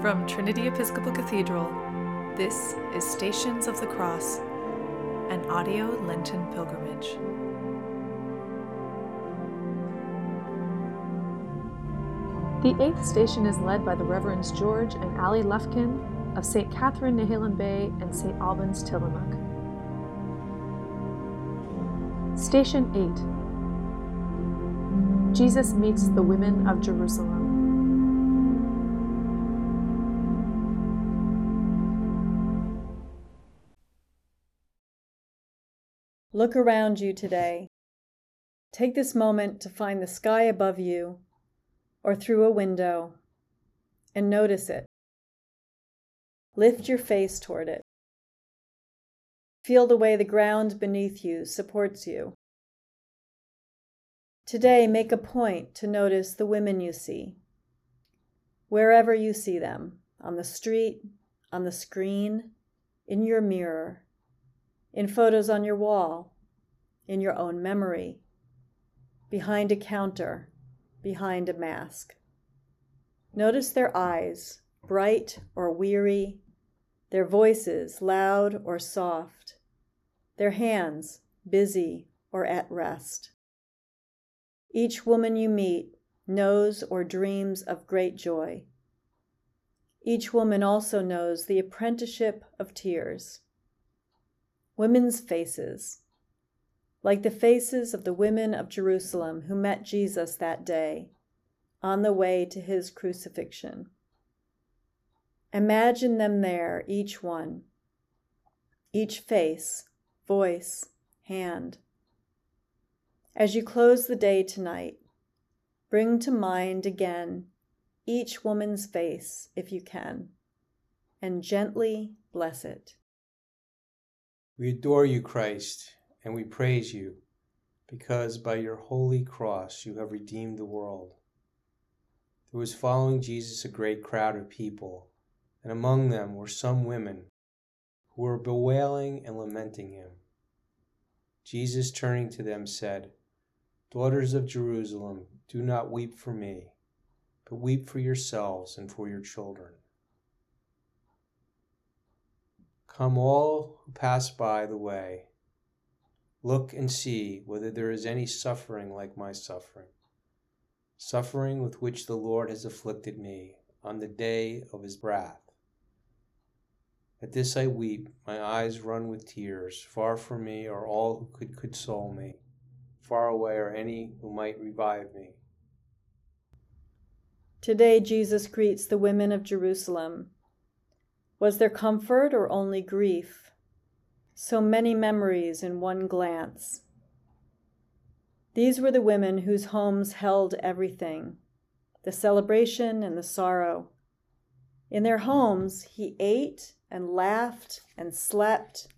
From Trinity Episcopal Cathedral, this is Stations of the Cross, an audio Lenten pilgrimage. The eighth station is led by the Reverends George and Ali Lufkin of St. Catherine Nehalem Bay and St. Albans Tillamook. Station 8 Jesus meets the women of Jerusalem. Look around you today. Take this moment to find the sky above you or through a window and notice it. Lift your face toward it. Feel the way the ground beneath you supports you. Today, make a point to notice the women you see, wherever you see them on the street, on the screen, in your mirror, in photos on your wall, in your own memory, behind a counter, behind a mask. Notice their eyes, bright or weary, their voices loud or soft, their hands busy or at rest. Each woman you meet knows or dreams of great joy. Each woman also knows the apprenticeship of tears. Women's faces, like the faces of the women of Jerusalem who met Jesus that day on the way to his crucifixion. Imagine them there, each one, each face, voice, hand. As you close the day tonight, bring to mind again each woman's face, if you can, and gently bless it. We adore you, Christ, and we praise you, because by your holy cross you have redeemed the world. There was following Jesus a great crowd of people and among them were some women who were bewailing and lamenting him. Jesus, turning to them, said, Daughters of Jerusalem, do not weep for me, but weep for yourselves and for your children. Come all who pass by the way, look and see whether there is any suffering like my suffering, suffering with which the Lord has afflicted me on the day of his wrath. At this I weep, my eyes run with tears. Far from me are all who could console me. Far away are any who might revive me. Today Jesus greets the women of Jerusalem. Was there comfort or only grief? So many memories in one glance. These were the women whose homes held everything the celebration and the sorrow. In their homes, he ate and laughed and slept,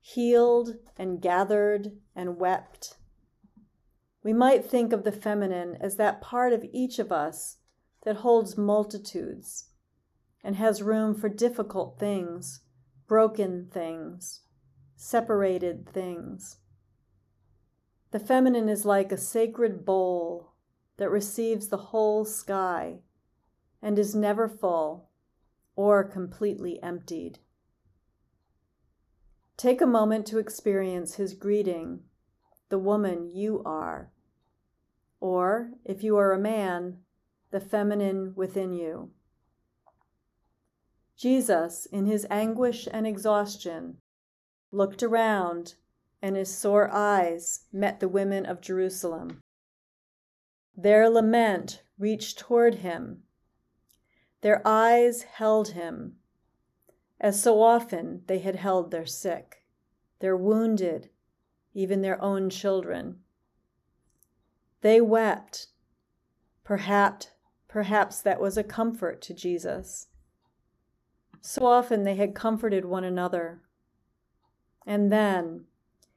healed and gathered and wept. We might think of the feminine as that part of each of us that holds multitudes and has room for difficult things, broken things, separated things. The feminine is like a sacred bowl that receives the whole sky and is never full or completely emptied. Take a moment to experience his greeting, the woman you are. Or, if you are a man, the feminine within you. Jesus, in his anguish and exhaustion, looked around and his sore eyes met the women of Jerusalem. Their lament reached toward him their eyes held him, as so often they had held their sick, their wounded, even their own children. They wept. Perhaps, perhaps that was a comfort to Jesus. So often they had comforted one another. And then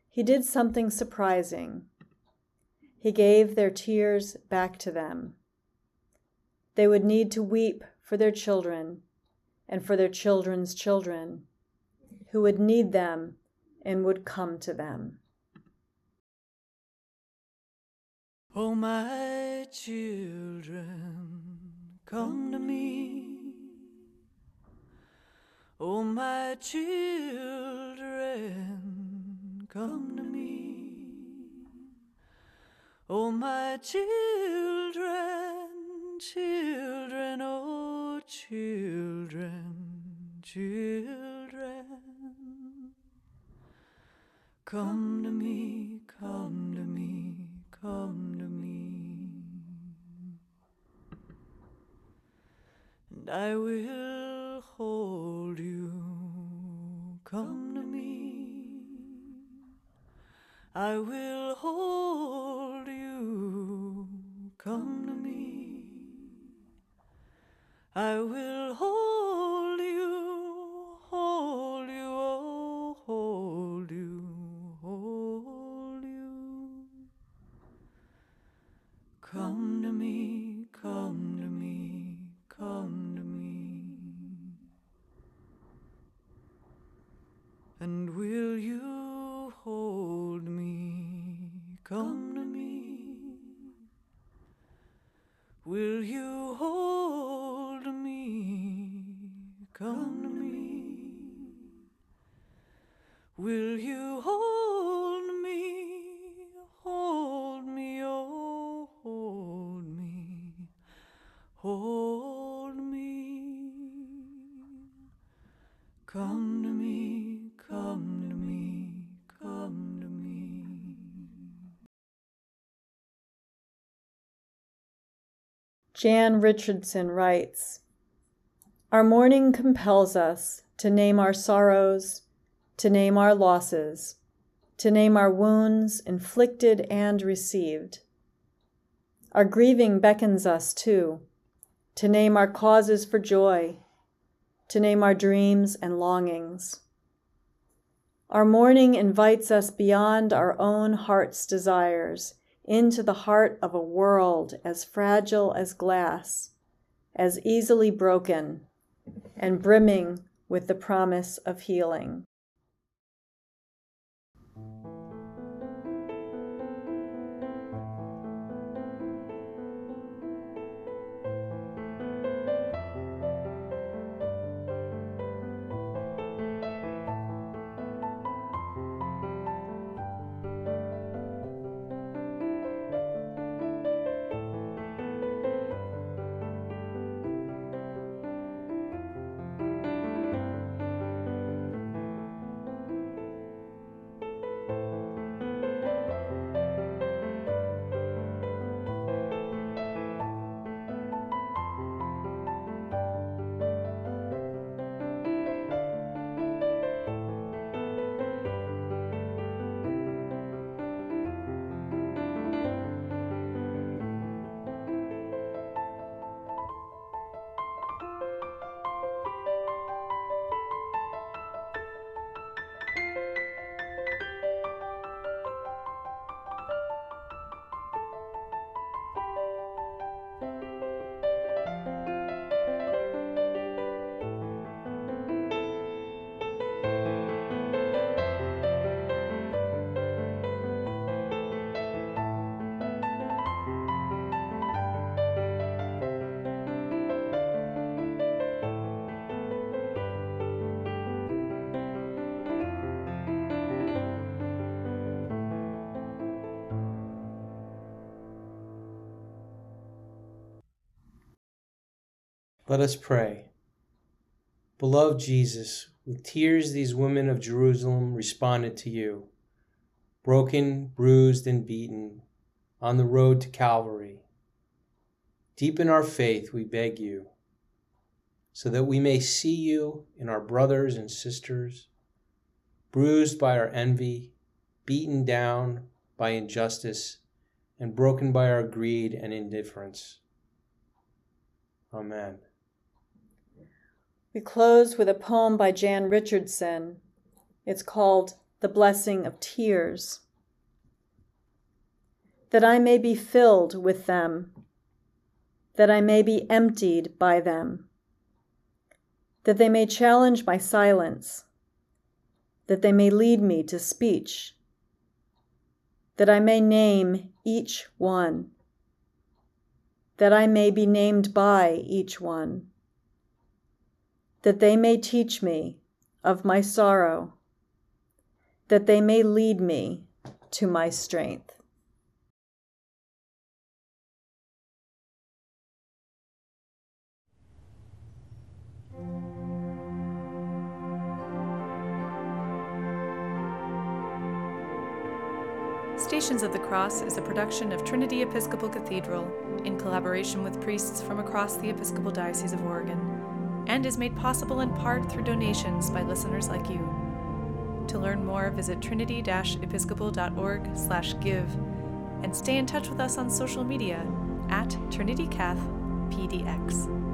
he did something surprising. He gave their tears back to them. They would need to weep for their children and for their children's children who would need them and would come to them. Oh, my children, come to me. Oh, my children, come to me. Oh, my children, children, oh, children, children. Come to me, come to me, come to me. And I will hold. Come to me. I will hold you. Come to me. I will hold Come to me. Will you hold me? Come to me. Will you hold me? Hold me, oh, hold me, hold me. Come Jan Richardson writes Our mourning compels us to name our sorrows, to name our losses, to name our wounds inflicted and received. Our grieving beckons us, too, to name our causes for joy, to name our dreams and longings. Our mourning invites us beyond our own heart's desires into the heart of a world as fragile as glass, as easily broken, and brimming with the promise of healing. Let us pray. Beloved Jesus, with tears these women of Jerusalem responded to you, broken, bruised, and beaten, on the road to Calvary. Deepen our faith, we beg you, so that we may see you in our brothers and sisters, bruised by our envy, beaten down by injustice, and broken by our greed and indifference. Amen. We close with a poem by Jan Richardson. It's called The Blessing of Tears. That I may be filled with them, that I may be emptied by them, that they may challenge my silence, that they may lead me to speech, that I may name each one, that I may be named by each one that they may teach me of my sorrow, that they may lead me to my strength. Stations of the Cross is a production of Trinity Episcopal Cathedral in collaboration with priests from across the Episcopal Diocese of Oregon and is made possible in part through donations by listeners like you. To learn more, visit trinity-episcopal.org/give and stay in touch with us on social media at TrinityCathPDX.